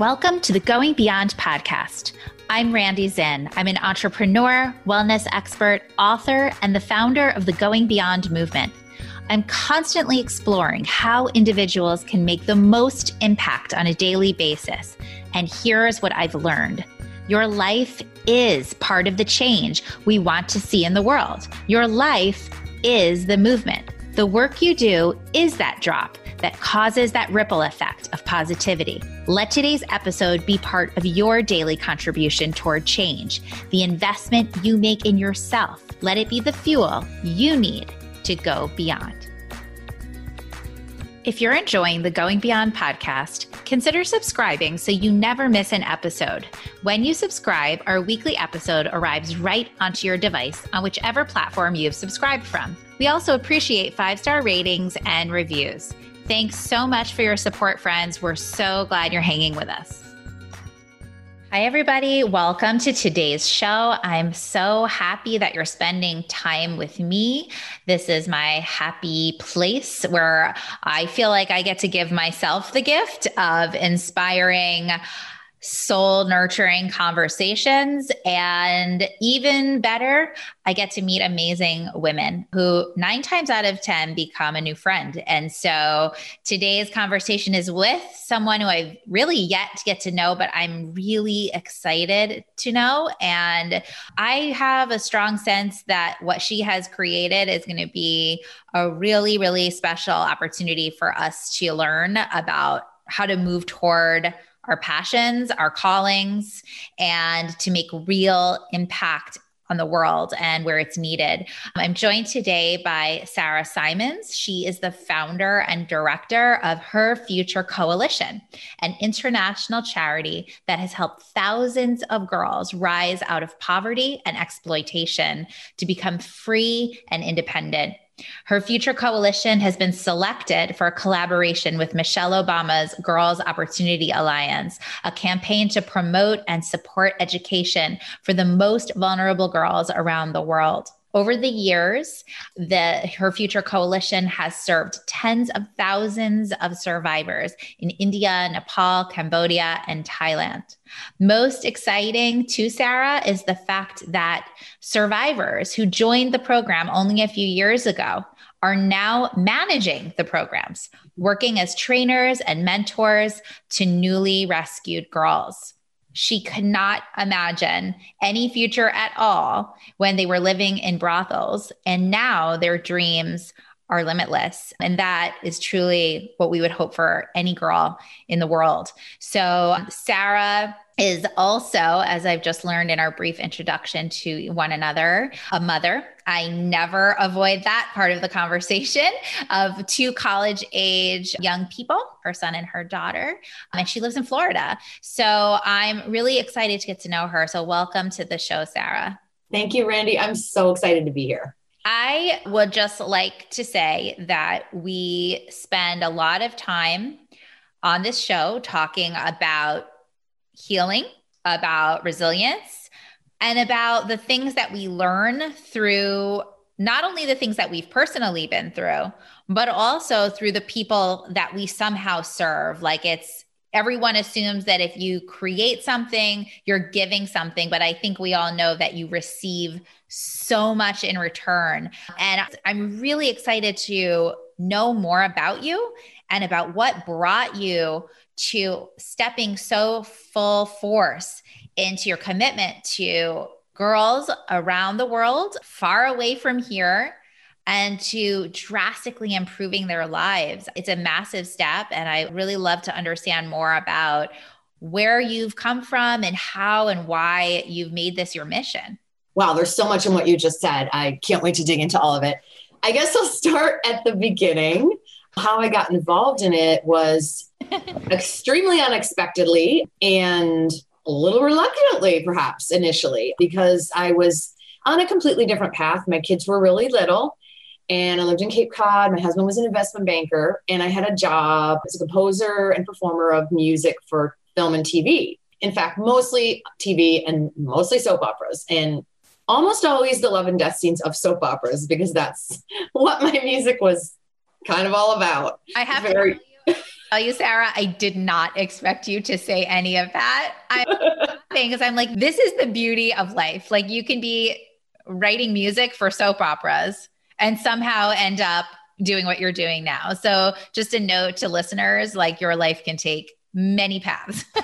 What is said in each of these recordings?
Welcome to the Going Beyond podcast. I'm Randi Zinn. I'm an entrepreneur, wellness expert, author, and the founder of the Going Beyond movement. I'm constantly exploring how individuals can make the most impact on a daily basis. And here's what I've learned your life is part of the change we want to see in the world. Your life is the movement. The work you do is that drop that causes that ripple effect of positivity. Let today's episode be part of your daily contribution toward change, the investment you make in yourself. Let it be the fuel you need to go beyond. If you're enjoying the Going Beyond podcast, consider subscribing so you never miss an episode. When you subscribe, our weekly episode arrives right onto your device on whichever platform you've subscribed from. We also appreciate five star ratings and reviews. Thanks so much for your support, friends. We're so glad you're hanging with us. Hi, everybody. Welcome to today's show. I'm so happy that you're spending time with me. This is my happy place where I feel like I get to give myself the gift of inspiring soul nurturing conversations. And even better, I get to meet amazing women who nine times out of 10 become a new friend. And so today's conversation is with someone who I've really yet to get to know, but I'm really excited to know. And I have a strong sense that what she has created is going to be a really, really special opportunity for us to learn about how to move toward our passions, our callings, and to make real impact on the world and where it's needed. Um, I'm joined today by Sarah Symons. She is the founder and director of Her Future Coalition, an international charity that has helped thousands of girls rise out of poverty and exploitation to become free and independent her future coalition has been selected for a collaboration with Michelle Obama's Girls Opportunity Alliance, a campaign to promote and support education for the most vulnerable girls around the world. Over the years, the Her Future Coalition has served tens of thousands of survivors in India, Nepal, Cambodia, and Thailand. Most exciting to Sarah is the fact that survivors who joined the program only a few years ago are now managing the programs, working as trainers and mentors to newly rescued girls she could not imagine any future at all when they were living in brothels. And now their dreams are limitless. And that is truly what we would hope for any girl in the world. So, Sarah is also, as I've just learned in our brief introduction to one another, a mother. I never avoid that part of the conversation of two college age young people, her son and her daughter. And she lives in Florida. So I'm really excited to get to know her. So, welcome to the show, Sarah. Thank you, Randi. I'm so excited to be here. I would just like to say that we spend a lot of time on this show talking about healing, about resilience, and about the things that we learn through not only the things that we've personally been through, but also through the people that we somehow serve. Like it's everyone assumes that if you create something, you're giving something. But I think we all know that you receive so much in return. And I'm really excited to know more about you and about what brought you to stepping so full force into your commitment to girls around the world, far away from here, and to drastically improving their lives. It's a massive step. And I really love to understand more about where you've come from and how and why you've made this your mission. Wow, there's so much in what you just said. I can't wait to dig into all of it. I guess I'll start at the beginning. How I got involved in it was extremely unexpectedly and a little reluctantly, perhaps initially, because I was on a completely different path. My kids were really little and I lived in Cape Cod. My husband was an investment banker, and I had a job as a composer and performer of music for film and TV. In fact, mostly TV and mostly soap operas. And almost always the love and death scenes of soap operas because that's what my music was kind of all about. I have Very- to tell you, Sarah, I did not expect you to say any of that. I'm laughing because I'm like, this is the beauty of life. Like you can be writing music for soap operas and somehow end up doing what you're doing now. So just a note to listeners, like your life can take many paths.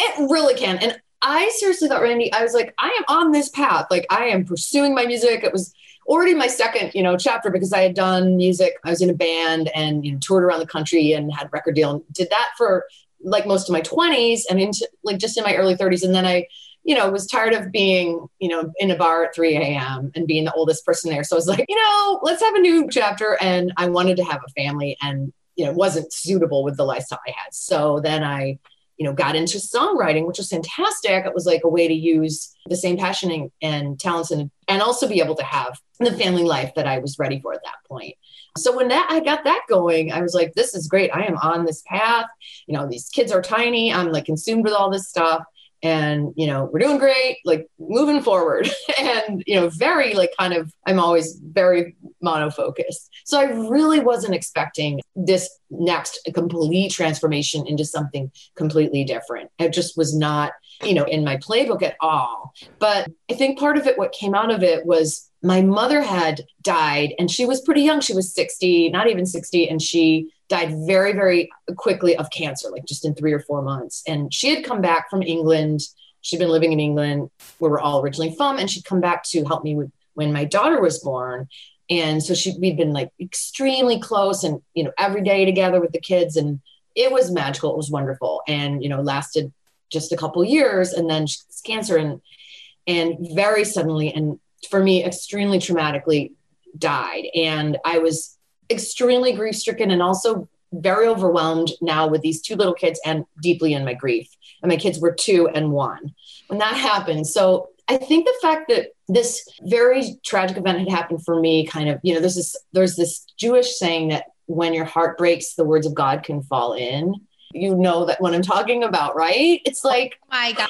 it really can. And I seriously thought, Randi, I was like, I am on this path. Like I am pursuing my music. It was already my second, you know, chapter because I had done music. I was in a band and you know, toured around the country and had record deal and did that for like most of my 20s and into like just in my early 30s. And then I, you know, was tired of being, you know, in a bar at 3 a.m. and being the oldest person there. So I was like, you know, let's have a new chapter. And I wanted to have a family and, you know, wasn't suitable with the lifestyle I had. So then I, you know, got into songwriting, which was fantastic. It was like a way to use the same passion and talents and, and also be able to have the family life that I was ready for at that point. So when that I got that going, I was like, this is great. I am on this path. You know, these kids are tiny. I'm like consumed with all this stuff and you know we're doing great like moving forward. And you know very like kind of i'm always very monofocused. So i really wasn't expecting this next complete transformation into something completely different. It just was not you know in my playbook at all. But i think part of it what came out of it was my mother had died and she was pretty young. She was 60 not even 60 and she died very, very quickly of cancer, like just in three or four months. And she had come back from England. She'd been living in England, where we're all originally from, and she'd come back to help me with when my daughter was born. And so she we'd been like extremely close and you know, every day together with the kids. And it was magical. It was wonderful. And, you know, lasted just a couple years and then cancer and and very suddenly and for me extremely traumatically died. And I was extremely grief stricken and also very overwhelmed now with these two little kids and deeply in my grief. And my kids were two and one when that happened. So I think the fact that this very tragic event had happened for me kind of, you know, there's this there's this Jewish saying that when your heart breaks, the words of God can fall in. You know that what I'm talking about, right? It's oh like, oh my God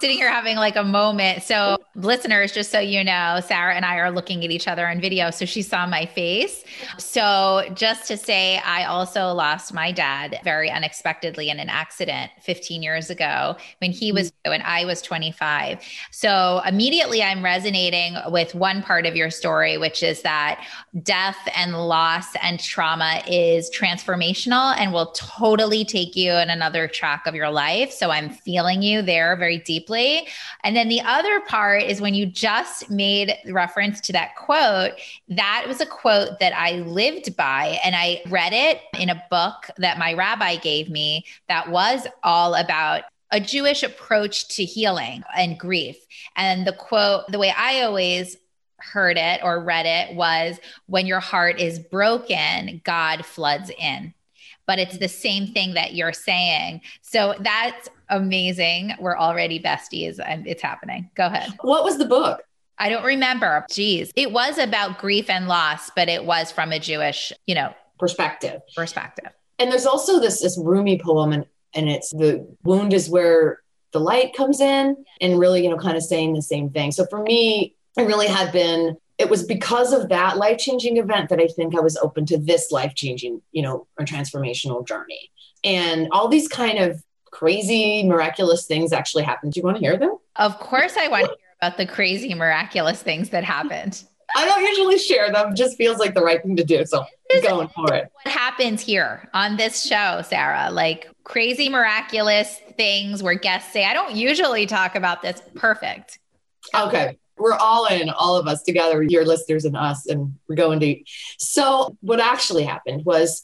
sitting here having like a moment. So, listeners, just so you know, Sarah and I are looking at each other on video. So, she saw my face. So, just to say, I also lost my dad very unexpectedly in an accident 15 years ago when he was mm-hmm. when I was 25. So, immediately I'm resonating with one part of your story, which is that death and loss and trauma is transformational and will totally take you in another track of your life. So, I'm feeling you there very deeply. And then the other part is when you just made reference to that quote, that was a quote that I lived by. And I read it in a book that my rabbi gave me that was all about a Jewish approach to healing and grief. And the quote, the way I always heard it or read it was when your heart is broken, God floods in but it's the same thing that you're saying. So that's amazing. We're already besties and it's happening. Go ahead. What was the book? I don't remember. Geez. It was about grief and loss, but it was from a Jewish, you know, perspective. Perspective. And there's also this this Rumi poem and and it's the wound is where the light comes in and really, you know, kind of saying the same thing. So for me, it really had been it was because of that life changing event that I think I was open to this life changing, you know, or transformational journey. And all these kind of crazy, miraculous things actually happened. Do you want to hear them? Of course, I want to hear about the crazy, miraculous things that happened. I don't usually share them, just feels like the right thing to do. So I'm going for it. What happens here on this show, Sarah? Like crazy, miraculous things where guests say, I don't usually talk about this. Perfect. Okay we're all in, all of us together, your listeners and us, and we're going to. So, what actually happened was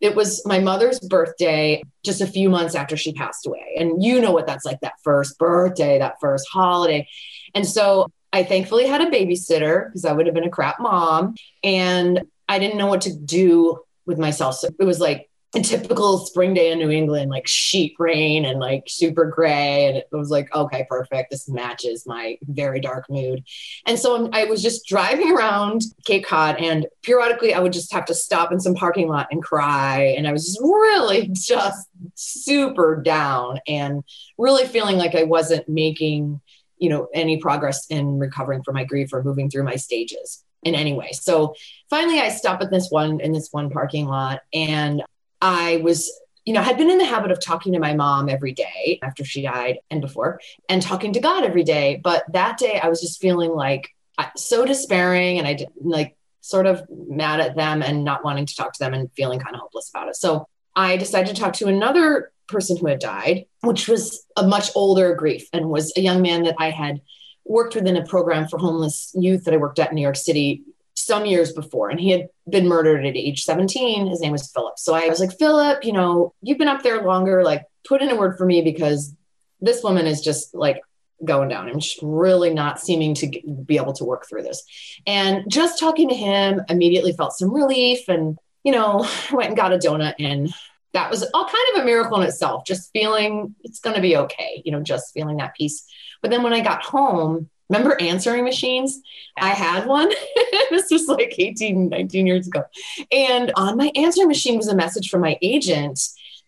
it was my mother's birthday just a few months after she passed away. And you know what that's like that first birthday, that first holiday. And so, I thankfully had a babysitter because I would have been a crap mom. And I didn't know what to do with myself. So, it was like, a typical spring day in New England, like sheet rain and like super gray. And it was like, okay, perfect. This matches my very dark mood. And so I was just driving around Cape Cod and periodically I would just have to stop in some parking lot and cry. And I was just really just super down and really feeling like I wasn't making, you know, any progress in recovering from my grief or moving through my stages in any way. So finally I stop at this one in this one parking lot and I was, you know, had been in the habit of talking to my mom every day after she died and before, and talking to God every day. But that day, I was just feeling like uh, so despairing, and I did like sort of mad at them and not wanting to talk to them and feeling kind of hopeless about it. So I decided to talk to another person who had died, which was a much older grief and was a young man that I had worked within a program for homeless youth that I worked at in New York City some years before. And he had been murdered at age 17. His name was Philip. So I was like, Philip, you know, you've been up there longer. Like, put in a word for me because this woman is just like going down. I'm just really not seeming to be able to work through this. And just talking to him immediately felt some relief. And, you know, went and got a donut and that was all kind of a miracle in itself, just feeling it's going to be okay, you know, just feeling that peace. But then when I got home, remember answering machines? I had one. this was like 18, 19 years ago. And on my answering machine was a message from my agent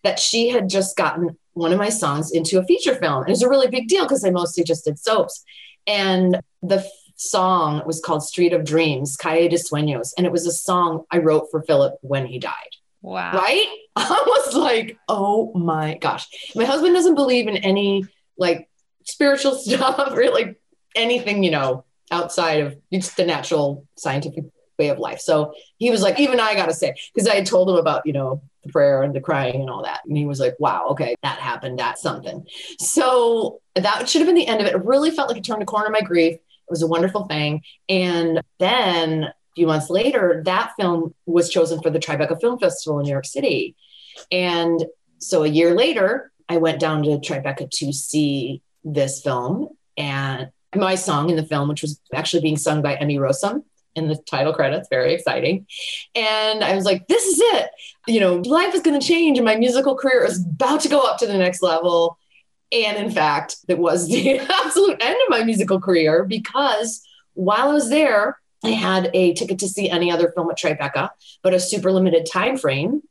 that she had just gotten one of my songs into a feature film. And it was a really big deal because I mostly just did soaps. And the f- song was called Street of Dreams, Calle de Sueños. And it was a song I wrote for Philip when he died. Wow. Right? I was like, oh my gosh. My husband doesn't believe in any like spiritual stuff or like anything, you know, outside of just the natural scientific way of life. So he was like, even I got to say, because I had told him about, you know, the prayer and the crying and all that. And he was like, wow, okay, that happened. That's something. So that should have been the end of it. It really felt like it turned a corner of my grief. It was a wonderful thing. And then a few months later, that film was chosen for the Tribeca Film Festival in New York City. And so a year later, I went down to Tribeca to see this film and my song in the film, which was actually being sung by Emmy Rossum in the title credits, very exciting. And I was like, this is it. You know, life is going to change and my musical career is about to go up to the next level. And in fact, it was the absolute end of my musical career because while I was there, I had a ticket to see any other film at Tribeca, but a super limited time frame.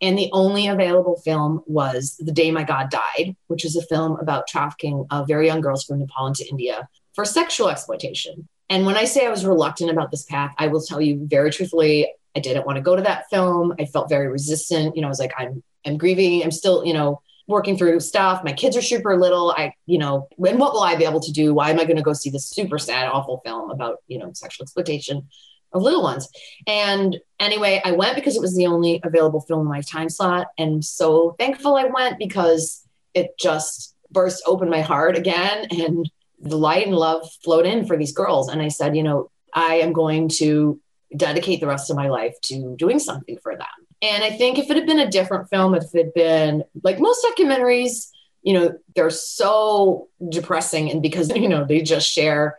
And the only available film was The Day My God Died, which is a film about trafficking of very young girls from Nepal into India for sexual exploitation. And when I say I was reluctant about this path, I will tell you very truthfully, I didn't want to go to that film. I felt very resistant. You know, I was like, I'm I'm grieving. I'm still, you know, working through stuff. My kids are super little. I, you know, and what will I be able to do? Why am I going to go see this super sad, awful film about, you know, sexual exploitation of little ones? And anyway, I went because it was the only available film in my time slot. And so thankful I went because it just burst open my heart again. And the light and love flowed in for these girls. And I said, you know, I am going to dedicate the rest of my life to doing something for them. And I think if it had been a different film, if it had been like most documentaries, you know, they're so depressing and because, you know, they just share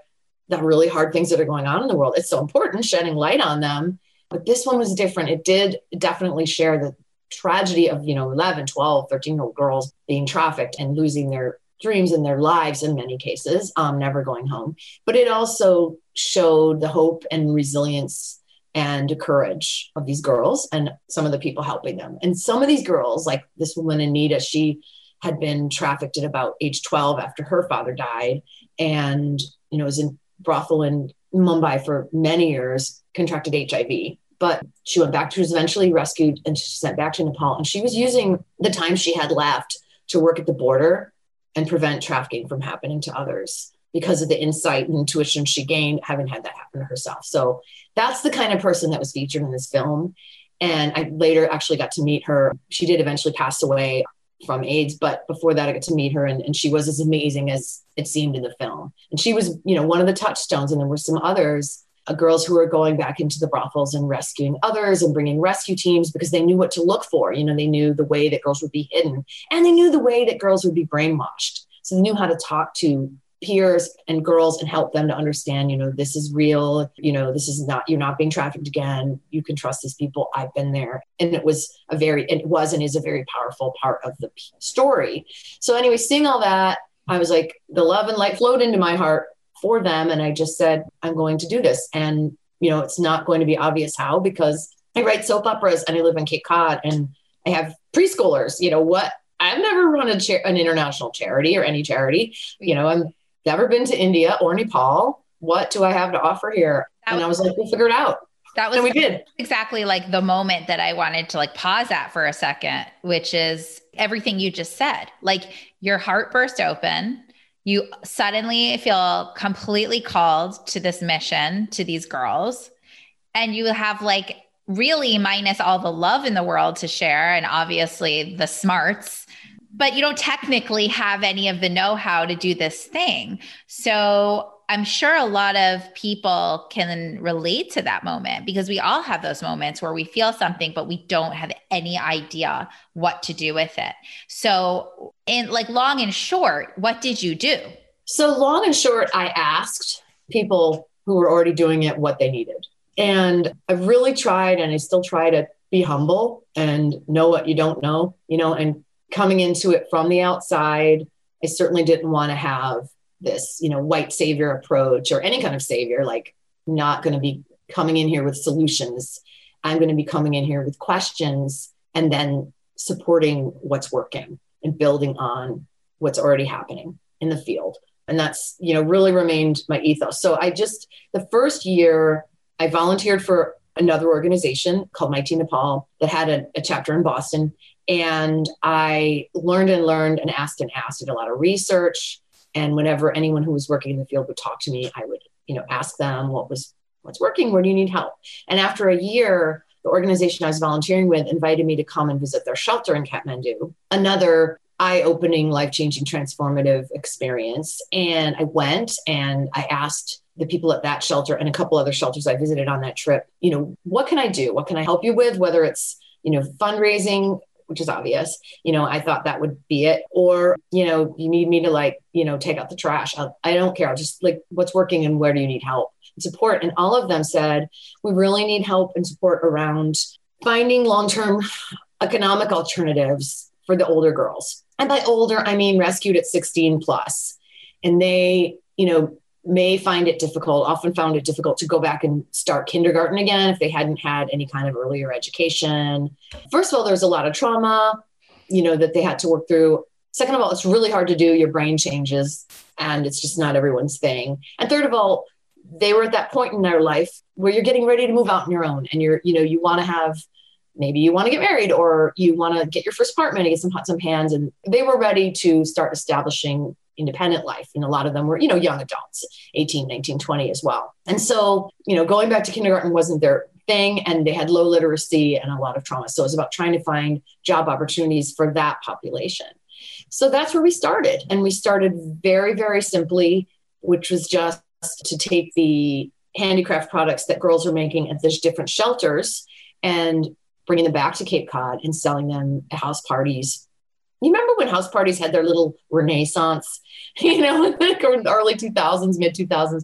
the really hard things that are going on in the world. It's so important shedding light on them. But this one was different. It did definitely share the tragedy of, you know, 11, 12, 13 year old girls being trafficked and losing their dreams and their lives in many cases, um, never going home. But it also showed the hope and resilience and courage of these girls and some of the people helping them. And some of these girls, like this woman Anita, she had been trafficked at about age 12 after her father died, and you know was in brothel in Mumbai for many years, contracted HIV. But she went back. She was eventually rescued and she sent back to Nepal. And she was using the time she had left to work at the border and prevent trafficking from happening to others because of the insight and intuition she gained having had that happen to herself. So that's the kind of person that was featured in this film. And I later actually got to meet her. She did eventually pass away from AIDS, but before that, I got to meet her, and, and she was as amazing as it seemed in the film. And she was, you know, one of the touchstones. And there were some others, uh, girls who were going back into the brothels and rescuing others and bringing rescue teams because they knew what to look for. You know, they knew the way that girls would be hidden, and they knew the way that girls would be brainwashed. So they knew how to talk to peers and girls and help them to understand, you know, this is real, you know, this is not, you're not being trafficked again. You can trust these people. I've been there. And it was a very, it was and is a very powerful part of the story. So, anyway, seeing all that, I was like, the love and light flowed into my heart for them. And I just said, I'm going to do this. And, you know, it's not going to be obvious how because I write soap operas and I live in Cape Cod and I have preschoolers. You know, what I've never run a cha- an international charity or any charity. You know, I've never been to India or Nepal. What do I have to offer here? And I was like, we'll figure it out. That was and we did. exactly like the moment that I wanted to like pause at for a second, which is everything you just said. Like your heart burst open. You suddenly feel completely called to this mission, to these girls. And you have like really minus all the love in the world to share and obviously the smarts but you don't technically have any of the know-how to do this thing so i'm sure a lot of people can relate to that moment because we all have those moments where we feel something but we don't have any idea what to do with it. So in like long and short what did you do? So long and short i asked people who were already doing it what they needed. And I've really tried, and I still try to be humble and know what you don't know, you know, and coming into it from the outside, I certainly didn't want to have this, you know, white savior approach or any kind of savior, like not going to be coming in here with solutions. I'm going to be coming in here with questions and then supporting what's working and building on what's already happening in the field. And that's, you know, really remained my ethos. So I just, the first year, I volunteered for another organization called Maiti Nepal that had a, a, chapter in Boston. And I learned and learned and asked and asked, did a lot of research. And whenever anyone who was working in the field would talk to me, I would, you know, ask them what was what's working, where do you need help? And after a year, the organization I was volunteering with invited me to come and visit their shelter in Kathmandu, another eye-opening, life-changing, transformative experience. And I went and I asked the people at that shelter and a couple other shelters I visited on that trip, you know, what can I do? What can I help you with? Whether it's, you know, fundraising, which is obvious, you know, I thought that would be it. Or, you know, you need me to like, you know, take out the trash. I'll, I do not care. I'll just like what's working and where do you need help and support? And all of them said, we really need help and support around finding long term economic alternatives for the older girls. And by older, I mean rescued at 16 plus. And they, you know, may find it difficult, often found it difficult to go back and start kindergarten again if they hadn't had any kind of earlier education. First of all, there's a lot of trauma, you know, that they had to work through. Second of all, it's really hard to do. Your brain changes and it's just not everyone's thing. And third of all, they were at that point in their life where you're getting ready to move out on your own and you're, you know, you want to have maybe you want to get married or you want to get your first apartment and get some and pans. And they were ready to start establishing independent life. And a lot of them were you know young adults 18 19 20 as well. And so you know going back to kindergarten wasn't their thing and they had low literacy and a lot of trauma. So it was about trying to find job opportunities for that population. So that's where we started. And we started very very simply which was just to take the handicraft products that girls are making at these different shelters and bringing them back to cape cod and selling them at house parties you remember when house parties had their little renaissance, you know, early 2000s, mid 2000s,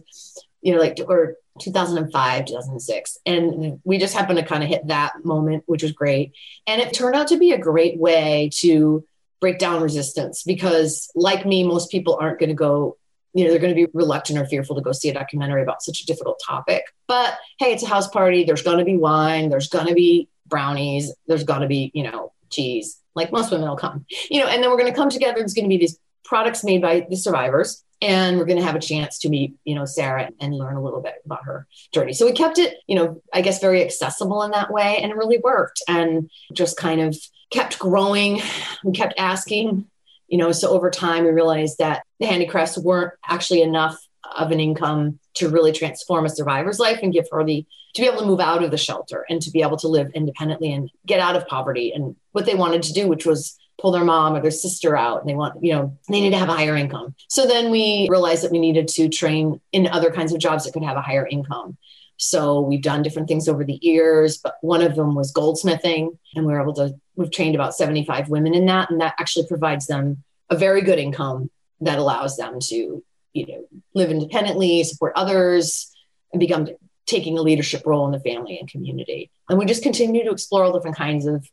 you know, like, or 2005, 2006. And we just happened to kind of hit that moment, which was great. And it turned out to be a great way to break down resistance because, like me, most people aren't going to go you know, they're going to be reluctant or fearful to go see a documentary about such a difficult topic. But hey, it's a house party. There's going to be wine. There's going to be brownies. There's going to be, you know, cheese like most women will come, you know, and then we're going to come together. There's going to be these products made by the survivors and we're going to have a chance to meet you know sarah and learn a little bit about her journey so we kept it you know i guess very accessible in that way and it really worked and just kind of kept growing we kept asking you know so over time we realized that the handicrafts weren't actually enough of an income to really transform a survivor's life and give her the to be able to move out of the shelter and to be able to live independently and get out of poverty. And what they wanted to do which was pull their mom or their sister out and they want you know they need to have a higher income. So then we realized that we needed to train in other kinds of jobs that could have a higher income. So we've done different things over the years but one of them was goldsmithing and we were able to we've trained about 75 women in that and that actually provides them a very good income that allows them to you know, live independently, support others, and become taking a leadership role in the family and community. And we just continue to explore all different kinds of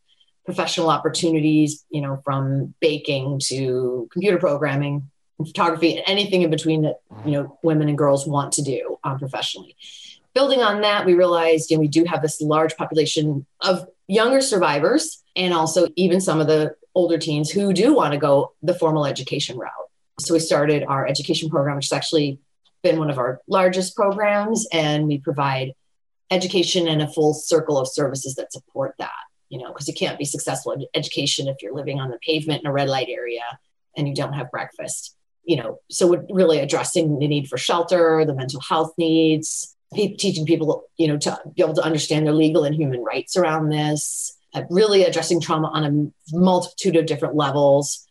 professional opportunities, you know, from baking to computer programming and photography and anything in between that, you know, women and girls want to do um, professionally. Building on that, we realized, you know, we do have this large population of younger survivors and also even some of the older teens who do want to go the formal education route. So we started our education program, which has actually been one of our largest programs, and we provide education and a full circle of services that support that, you know, because you can't be successful in education if you're living on the pavement in a red light area and you don't have breakfast. You know, so we're really addressing the need for shelter, the mental health needs, teaching people, you know, to be able to understand their legal and human rights around this, uh, really addressing trauma on a multitude of different levels,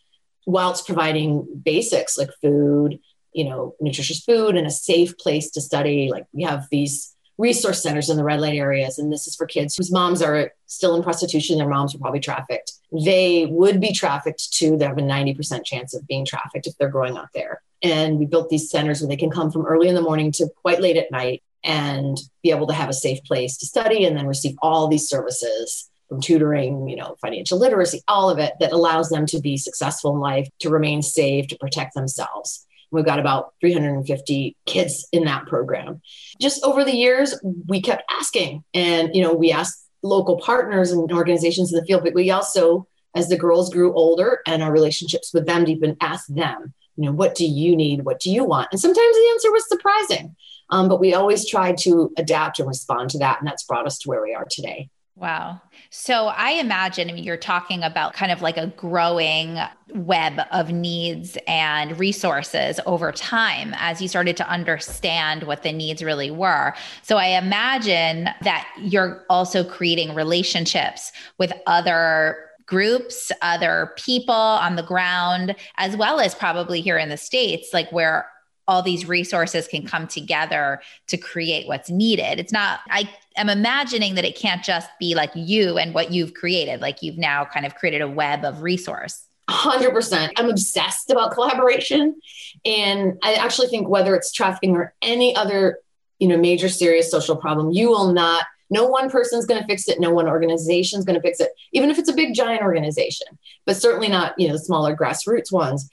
whilst providing basics like food, you know, nutritious food and a safe place to study. Like we have these resource centers in the red light areas. And this is for kids whose moms are still in prostitution. Their moms are probably trafficked. They would be trafficked too. They have a 90% chance of being trafficked if they're growing up there. And we built these centers where they can come from early in the morning to quite late at night and be able to have a safe place to study and then receive all these services from tutoring, you know, financial literacy, all of it that allows them to be successful in life, to remain safe, to protect themselves. We've got about 350 kids in that program. Just over the years, we kept asking, and you know, we asked local partners and organizations in the field, but we also, as the girls grew older and our relationships with them deepened, asked them, you know, what do you need? What do you want? And sometimes the answer was surprising, um, but we always tried to adapt and respond to that, and that's brought us to where we are today. Wow. So I imagine I mean, you're talking about kind of like a growing web of needs and resources over time as you started to understand what the needs really were. So I imagine that you're also creating relationships with other groups, other people on the ground, as well as probably here in the States, like where all these resources can come together to create what's needed. It's not, I am imagining that it can't just be like you and what you've created, like you've now kind of created a web of resource. 100%. I'm obsessed about collaboration. And I actually think whether it's trafficking or any other, you know, major serious social problem, you will not no one person's going to fix it. No one organization is going to fix it, even if it's a big giant organization, but certainly not, you know, smaller grassroots ones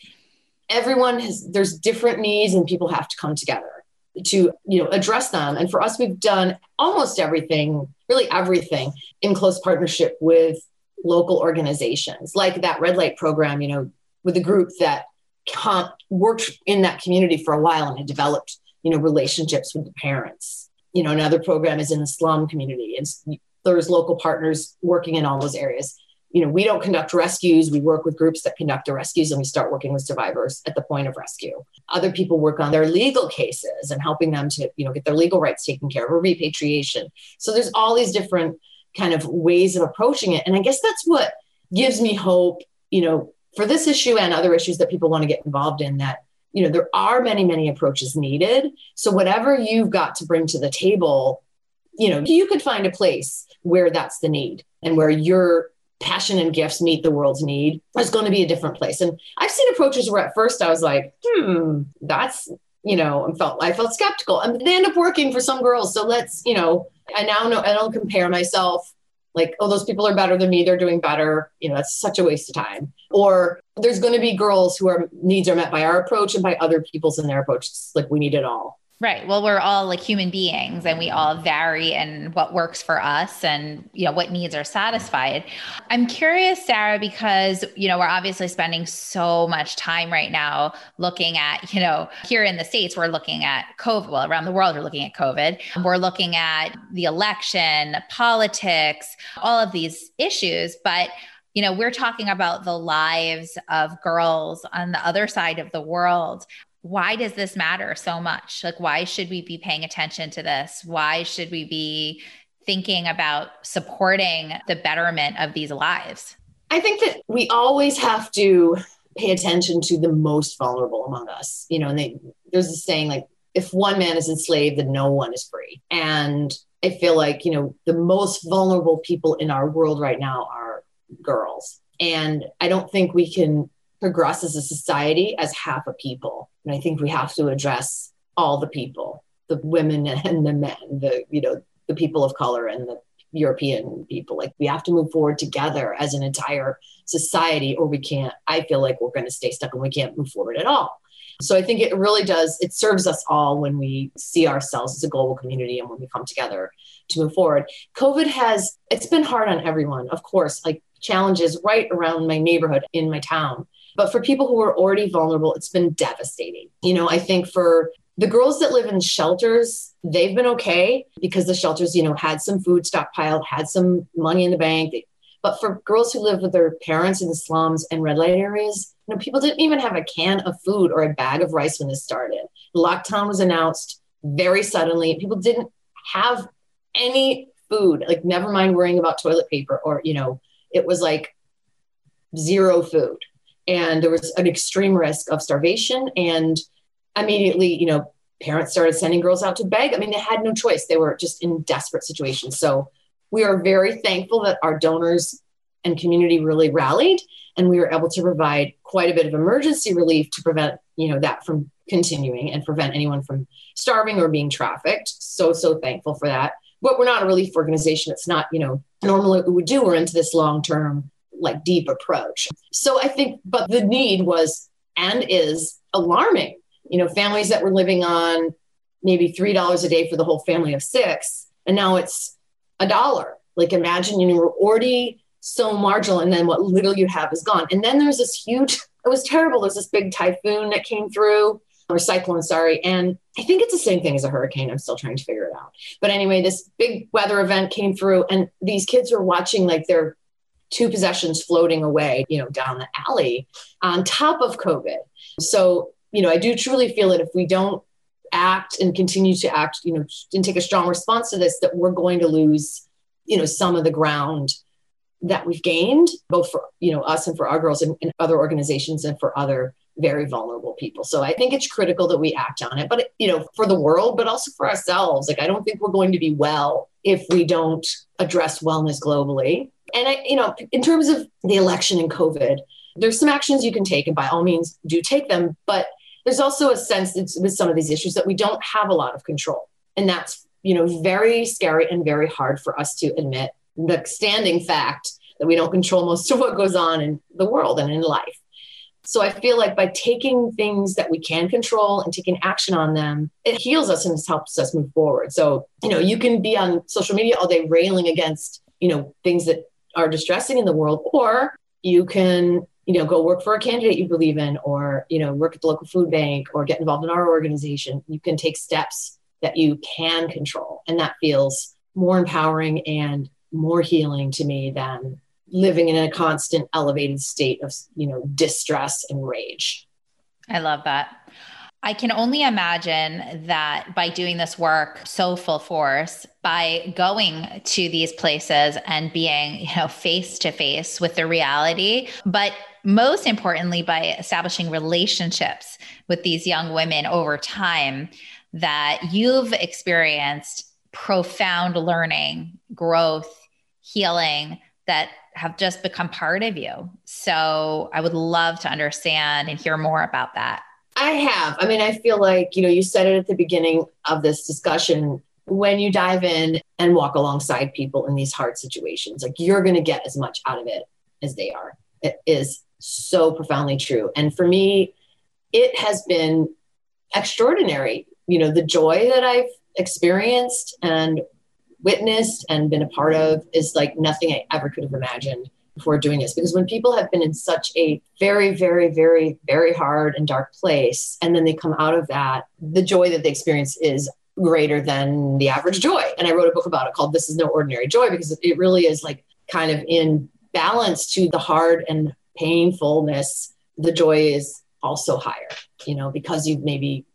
everyone has there's different needs and people have to come together to you know address them. And for us we've done almost everything really everything in close partnership with local organizations. Like that red light program you know with a group that worked in that community for a while and had developed you know relationships with the parents. You know another program is in the slum community. And there's local partners working in all those areas you know, we don't conduct rescues. We work with groups that conduct the rescues and we start working with survivors at the point of rescue. Other people work on their legal cases and helping them to, you know, get their legal rights taken care of or repatriation. So there's all these different kind of ways of approaching it. And I guess that's what gives me hope, you know, for this issue and other issues that people want to get involved in that, you know, there are many, many approaches needed. So whatever you've got to bring to the table, you know, you could find a place where that's the need and where you're passion and gifts meet the world's need is going to be a different place. And I've seen approaches where at first I was like, hmm, that's, you know, I felt, I felt skeptical and they end up working for some girls. So let's, you know, I now know I don't compare myself like, oh, those people are better than me. They're doing better. You know, that's such a waste of time. Or there's going to be girls who are needs are met by our approach and by other people's in their approach. It's like we need it all. Right. Well, we're all like human beings and we all vary in what works for us and you know what needs are satisfied. I'm curious, Sarah, because you know, we're obviously spending so much time right now looking at, you know, here in the States, we're looking at COVID. Well, around the world, we're looking at COVID. We're looking at the election, politics, all of these issues. But you know, we're talking about the lives of girls on the other side of the world why does this matter so much? Like, why should we be paying attention to this? Why should we be thinking about supporting the betterment of these lives? I think that we always have to pay attention to the most vulnerable among us. You know, and they, there's a saying like, if one man is enslaved, then no one is free. And I feel like, you know, the most vulnerable people in our world right now are girls. And I don't think we can progress as a society as half a people. And I think we have to address all the people, the women and the men, the, you know, the people of color and the European people. Like we have to move forward together as an entire society, or we can't. I feel like we're going to stay stuck and we can't move forward at all. So I think it really does, it serves us all when we see ourselves as a global community and when we come together to move forward. COVID has, it's been hard on everyone, of course, like challenges right around my neighborhood in my town. But for people who are already vulnerable, it's been devastating. You know, I think for The girls that live in shelters, they've been okay because the shelters, you know, had some food stockpiled, had some money in the bank. But for girls who live with their parents in the slums and red light areas, you know, people didn't even have a can of food or a bag of rice when this started. Lockdown was announced very suddenly. People didn't have any food, like never mind worrying about toilet paper or, you know, it was like zero food. And there was an extreme risk of starvation. And immediately, you know, parents started sending girls out to beg. I mean, they had no choice. They were just in desperate situations. So we are very thankful that our donors and community really rallied and we were able to provide quite a bit of emergency relief to prevent you know that from continuing and prevent anyone from starving or being trafficked so so thankful for that but we're not a relief organization it's not you know normally what we would do we're into this long term like deep approach. So i think but the need was and is alarming. You know families that were living on maybe three dollars a day for the whole family of six and now it's a dollar. Like imagine you were already so marginal and then what little you have is gone. And then there's this huge it was terrible. There's this big typhoon that came through or cyclone sorry. And i think it's the same thing as a hurricane. I'm still trying to figure it out. But anyway this big weather event came through and these kids were watching like their two possessions floating away you know down the alley on top of covid so you know i do truly feel that if we don't act and continue to act you know and take a strong response to this that we're going to lose you know some of the ground that we've gained, both for you know us and for our girls and, and other organizations and for other very vulnerable people. So I think it's critical that we act on it, but you know, for the world, but also for ourselves. Like I don't think we're going to be well if we don't address wellness globally. And I, you know, in terms of the election and COVID, there's some actions you can take, and by all means, do take them. But there's also a sense with some of these issues that we don't have a lot of control, and that's you know very scary and very hard for us to admit the standing fact that we don't control most of what goes on in the world and in life. So I feel like by taking things that we can control and taking action on them, it heals us and helps us move forward. So, you know, you can be on social media all day railing against, you know, things that are distressing in the world, or you can, you know, go work for a candidate you believe in, or, you know, work at the local food bank or get involved in our organization. You can take steps that you can control. And that feels more empowering and more healing to me than living in a constant elevated state of you know distress and rage i love that I can only imagine that by doing this work so full force, by going to these places and being, you know, face to face with the reality, but most importantly, by establishing relationships with these young women over time, that you've experienced profound learning, growth, healing that have just become part of you. So I would love to understand and hear more about that. I have. I mean, I feel like, you know, you said it at the beginning of this discussion. When you dive in and walk alongside people in these hard situations, like you're going to get as much out of it as they are. It is so profoundly true. And for me, it has been extraordinary. You know, the joy that I've experienced and witnessed and been a part of is like nothing I ever could have imagined before doing this. Because when people have been in such a very, very, very, very hard and dark place, and then they come out of that, the joy that they experience is greater than the average joy. And I wrote a book about it called This is No Ordinary Joy because it really is like kind of in balance to the hard and painfulness. The joy is also higher, you know, because you've maybe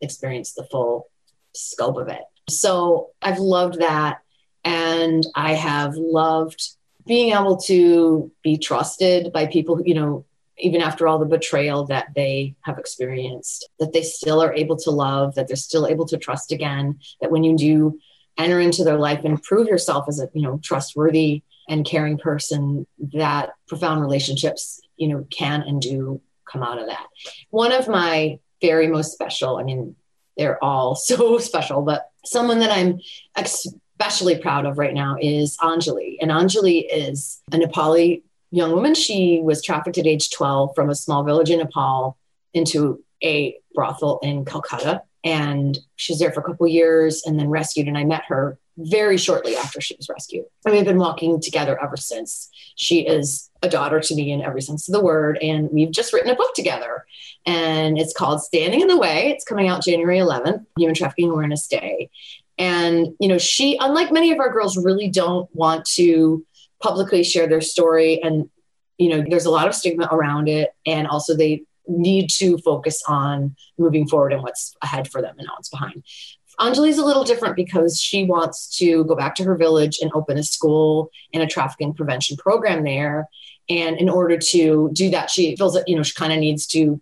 experienced the full scope of it. So I've loved that. And I have loved being able to be trusted by people, you know, even after all the betrayal that they have experienced, that they still are able to love, that they're still able to trust again, that when you do enter into their life and prove yourself as a, you know, trustworthy and caring person, that profound relationships, you know, can and do come out of that. One of my very most special, I mean, they're all so special, but someone that I'm especially proud of right now is Anjali. And Anjali is a Nepali young woman. She was trafficked at age 12 from a small village in Nepal into a brothel in Calcutta. And she was there for a couple years and then rescued. And I met her very shortly after she was rescued. And we've been walking together ever since. She is a daughter to me in every sense of the word. And we've just written a book together. And it's called Standing in the Way. It's coming out January 11th, Human Trafficking Awareness Day. And, you know, she, unlike many of our girls, really don't want to publicly share their story. And, you know, there's a lot of stigma around it. And also, they need to focus on moving forward and what's ahead for them and not what's behind. Anjali's a little different because she wants to go back to her village and open a school and a trafficking prevention program there. And in order to do that, she feels that, you know, she kind of needs to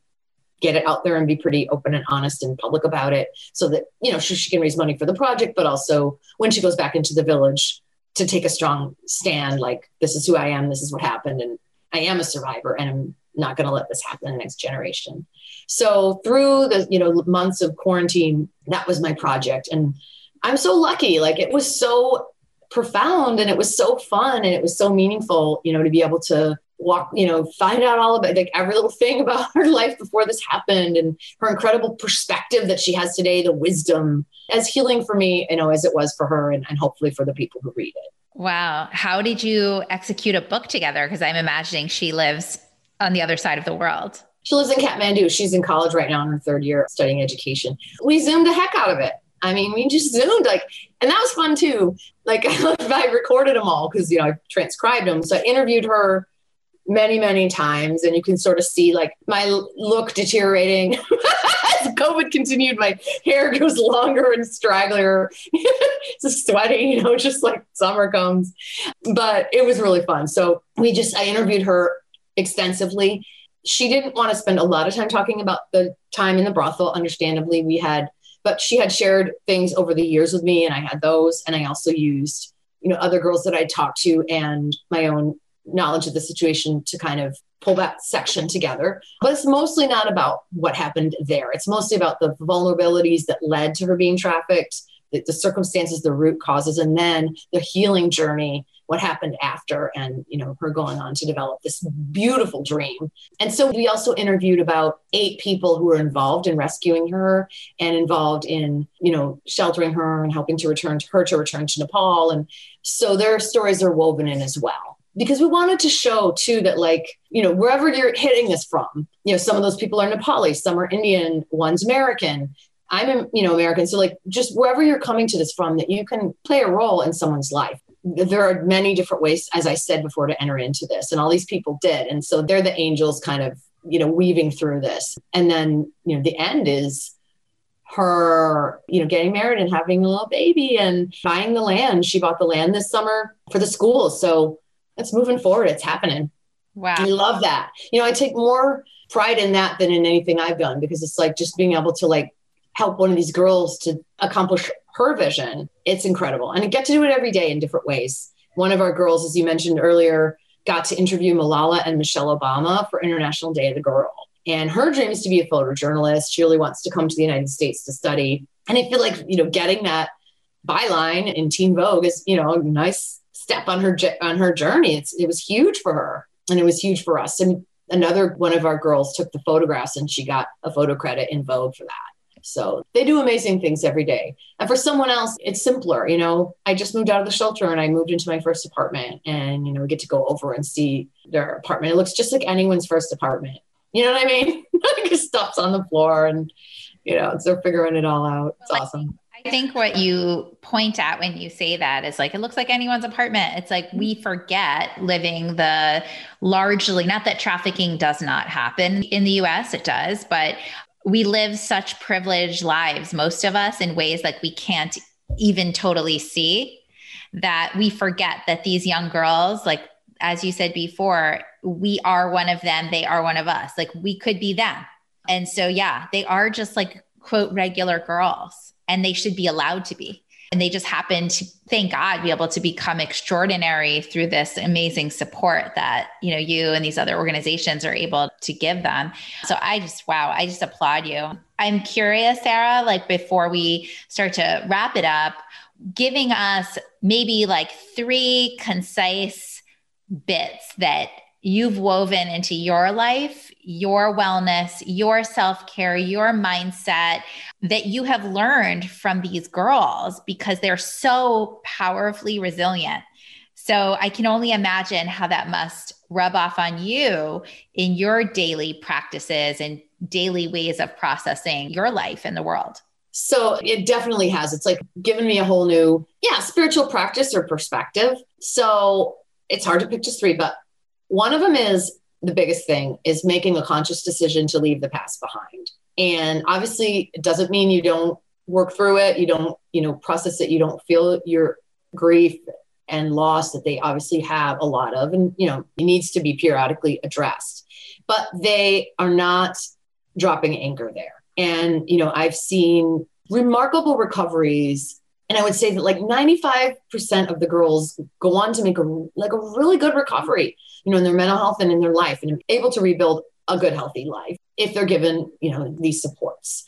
get it out there and be pretty open and honest and public about it so that, you know, she, she can raise money for the project, but also when she goes back into the village to take a strong stand, like, this is who I am, this is what happened, and I am a survivor and I'm not going to let this happen the next generation. So through the you know months of quarantine, that was my project, and I'm so lucky. Like it was so profound, and it was so fun, and it was so meaningful. You know, to be able to walk, you know, find out all about like every little thing about her life before this happened, and her incredible perspective that she has today, the wisdom, as healing for me, you know, as it was for her, and, and hopefully for the people who read it. Wow. How did you execute a book together? Because I'm imagining she lives on the other side of the world. She lives in Kathmandu. She's in college right now in her third year studying education. We zoomed the heck out of it. I mean, we just zoomed like, and that was fun too. Like I recorded them all because you know I transcribed them. So I interviewed her many, many times, and you can sort of see like my look deteriorating as COVID continued. My hair goes longer and stragglier. it's sweaty, you know, just like summer comes. But it was really fun. So we just I interviewed her extensively. She didn't want to spend a lot of time talking about the time in the brothel. Understandably, we had, but she had shared things over the years with me, and I had those. And I also used, you know, other girls that I talked to and my own knowledge of the situation to kind of pull that section together. But it's mostly not about what happened there. It's mostly about the vulnerabilities that led to her being trafficked, the, the circumstances, the root causes, and then the healing journey what happened after and you know her going on to develop this beautiful dream and so we also interviewed about eight people who were involved in rescuing her and involved in you know sheltering her and helping to return to her to return to nepal and so their stories are woven in as well because we wanted to show too that like you know wherever you're hitting this from you know some of those people are nepali some are indian one's american i'm you know american so like just wherever you're coming to this from that you can play a role in someone's life there are many different ways, as I said before, to enter into this. And all these people did. And so they're the angels kind of, you know, weaving through this. And then, you know, the end is her, you know, getting married and having a little baby and buying the land. She bought the land this summer for the school. So it's moving forward. It's happening. Wow. I love that. You know, I take more pride in that than in anything I've done because it's like just being able to like help one of these girls to accomplish her vision. It's incredible. And I get to do it every day in different ways. One of our girls, as you mentioned earlier, got to interview Malala and Michelle Obama for International Day of the Girl. And her dream is to be a photojournalist. She really wants to come to the United States to study. And I feel like, you know, getting that byline in Teen Vogue is, you know, a nice step on her on her journey. It's, it was huge for her and it was huge for us. And another one of our girls took the photographs and she got a photo credit in Vogue for that. So they do amazing things every day. And for someone else, it's simpler. You know, I just moved out of the shelter and I moved into my first apartment and, you know, we get to go over and see their apartment. It looks just like anyone's first apartment. You know what I mean? like stuff's on the floor and, you know, they're figuring it all out. It's awesome. I think what you point at when you say that is like, it looks like anyone's apartment. It's like we mm-hmm. forget living the largely, not that trafficking does not happen in the US, it does, but we live such privileged lives, most of us, in ways like we can't even totally see that we forget that these young girls, like as you said before, we are one of them, they are one of us. Like we could be them. And so, yeah, they are just like, quote, regular girls, and they should be allowed to be. And they just happen to thank god be able to become extraordinary through this amazing support that you know you and these other organizations are able to give them. So i just wow i just applaud you. I'm curious sarah like before we start to wrap it up giving us maybe like three concise bits that you've woven into your life, your wellness, your self care, your mindset that you have learned from these girls because they're so powerfully resilient. So I can only imagine how that must rub off on you in your daily practices and daily ways of processing your life in the world. So it definitely has. It's like given me a whole new, yeah, spiritual practice or perspective. So it's hard to pick just three, but one of them is the biggest thing is making a conscious decision to leave the past behind. And obviously, it doesn't mean you don't work through it, you don't, you know, process it, you don't feel your grief and loss that they obviously have a lot of, and you know, it needs to be periodically addressed. But they are not dropping anchor there. And you know, I've seen remarkable recoveries and I would say that like 95% of the girls go on to make a like a really good recovery, you know, in their mental health and in their life and able to rebuild a good healthy life if they're given, you know, these supports.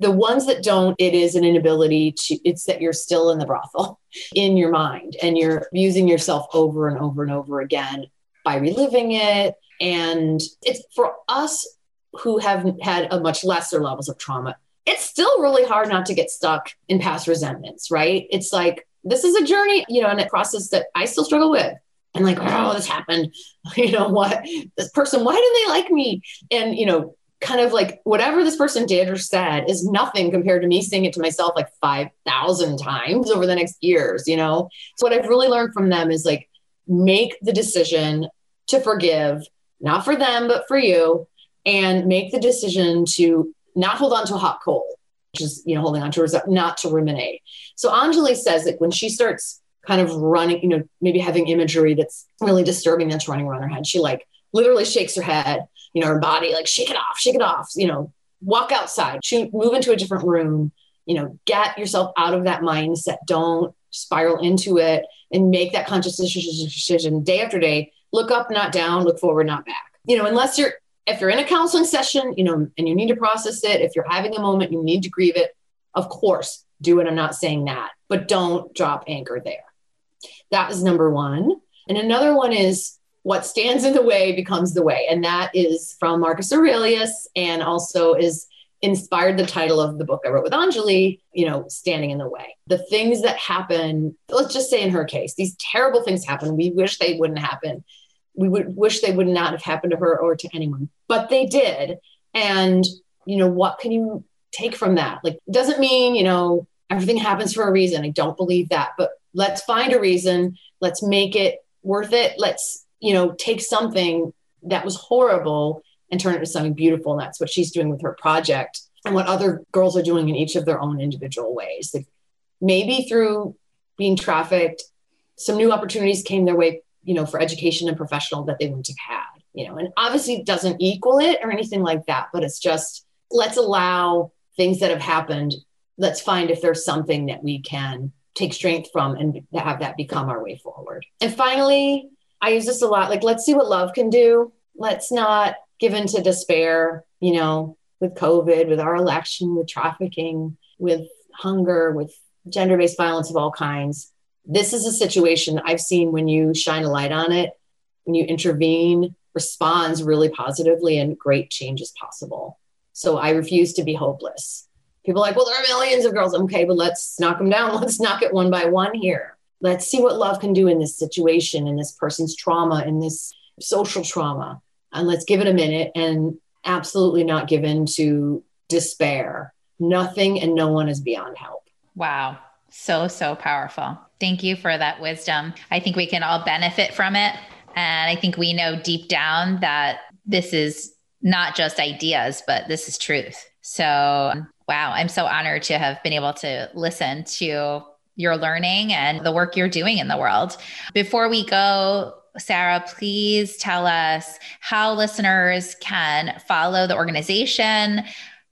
The ones that don't, it is an inability to, it's that you're still in the brothel in your mind and you're using yourself over and over and over again by reliving it. And it's for us who have had a much lesser levels of trauma, it's still really hard not to get stuck in past resentments, right? It's like, this is a journey, you know, and a process that I still struggle with. And like, oh, this happened. You know what? This person, why didn't they like me? And, you know, kind of like whatever this person did or said is nothing compared to me saying it to myself like 5,000 times over the next years, you know? So, what I've really learned from them is like, make the decision to forgive, not for them, but for you, and make the decision to not hold on to a hot coal, which is, you know, holding on to herself, not to ruminate. So Anjali says that when she starts kind of running, you know, maybe having imagery that's really disturbing that's running around her head, she like literally shakes her head, you know, her body, like shake it off, shake it off, you know, walk outside, she move into a different room, you know, get yourself out of that mindset. Don't spiral into it and make that conscious decision day after day. Look up, not down, look forward, not back. You know, unless you're if you're in a counseling session, you know, and you need to process it, if you're having a moment, you need to grieve it, of course, do it. I'm not saying that, but don't drop anchor there. That is number one. And another one is what stands in the way becomes the way. And that is from Marcus Aurelius and also is inspired the title of the book I wrote with Anjali, you know, standing in the way. The things that happen, let's just say in her case, these terrible things happen. We wish they wouldn't happen we would wish they would not have happened to her or to anyone, but they did. And, you know, what can you take from that? Like, it doesn't mean, you know, everything happens for a reason. I don't believe that, but let's find a reason. Let's make it worth it. Let's, you know, take something that was horrible and turn it into something beautiful. And that's what she's doing with her project and what other girls are doing in each of their own individual ways. Like maybe through being trafficked, some new opportunities came their way you know, for education and professional that they wouldn't have had, you know, and obviously it doesn't equal it or anything like that, but it's just let's allow things that have happened. Let's find if there's something that we can take strength from and have that become our way forward. And finally, I use this a lot like, let's see what love can do. Let's not give in to despair, you know, with COVID, with our election, with trafficking, with hunger, with gender based violence of all kinds this is a situation I've seen when you shine a light on it, when you intervene, responds really positively, and great change is possible. So I refuse to be hopeless. People are like, well, there are millions of girls. Okay, but let's knock them down. Let's knock it one by one here. Let's see what love can do in this situation, in this person's trauma, in this social trauma. And let's give it a minute and absolutely not give in to despair. Nothing and no one is beyond help. Wow. So, so powerful. Thank you for that wisdom. I think we can all benefit from it. And I think we know deep down that this is not just ideas, but this is truth. So, wow, I'm so honored to have been able to listen to your learning and the work you're doing in the world. Before we go, Sarah, please tell us how listeners can follow the organization,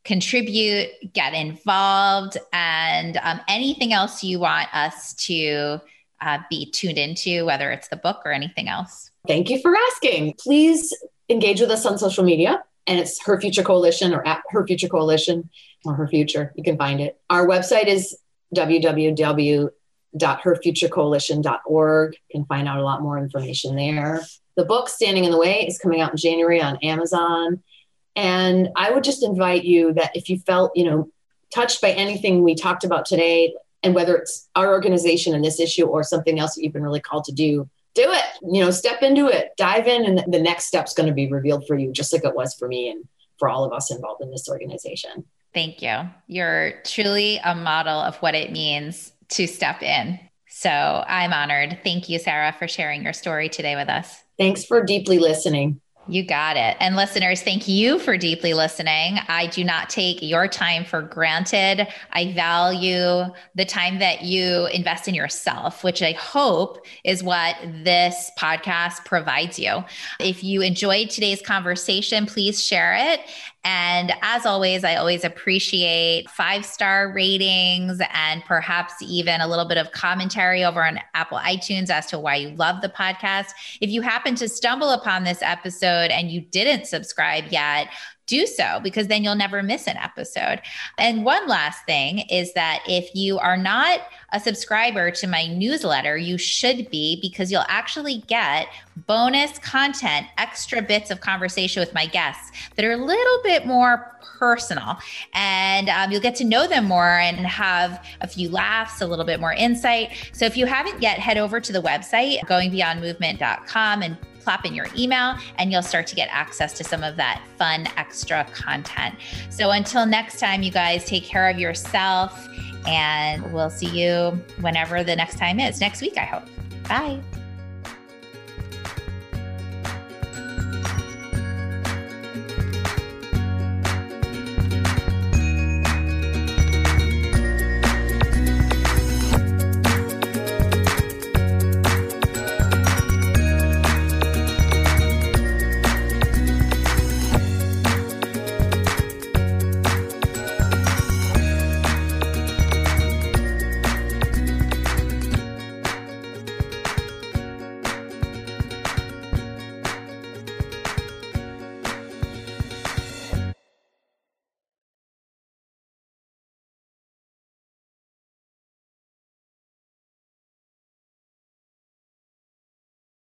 contribute, get involved, and um, anything else you want us to uh, be tuned into, whether it's the book or anything else. Thank you for asking. Please engage with us on social media. And it's Her Future Coalition or at Her Future Coalition or Her Future. You can find it. Our website is www.herfuturecoalition.org. You can find out a lot more information there. The book Standing in the Way is coming out in January on Amazon. And I would just invite you that if you felt, you know, touched by anything we talked about today, and whether it's our organization and this issue or something else that you've been really called to do, do it. You know, step into it, dive in, and the next step's going to be revealed for you, just like it was for me and for all of us involved in this organization. Thank you. You're truly a model of what it means to step in. So I'm honored. Thank you, Sarah, for sharing your story today with us. Thanks for deeply listening. You got it. And listeners, thank you for deeply listening. I do not take your time for granted. I value the time that you invest in yourself, which I hope is what this podcast provides you. If you enjoyed today's conversation, please share it. And as always, I always appreciate five star ratings and perhaps even a little bit of commentary over on Apple iTunes as to why you love the podcast. If you happen to stumble upon this episode and you didn't subscribe yet, do so because then you'll never miss an episode. And one last thing is that if you are not a subscriber to my newsletter, you should be because you'll actually get bonus content, extra bits of conversation with my guests that are a little bit more personal. And um, you'll get to know them more and have a few laughs, a little bit more insight. So if you haven't yet, head over to the website, goingbeyondmovement.com, and plop in your email, and you'll start to get access to some of that fun extra content. So until next time, you guys take care of yourself, and we'll see you whenever the next time is, next week, I hope. Bye.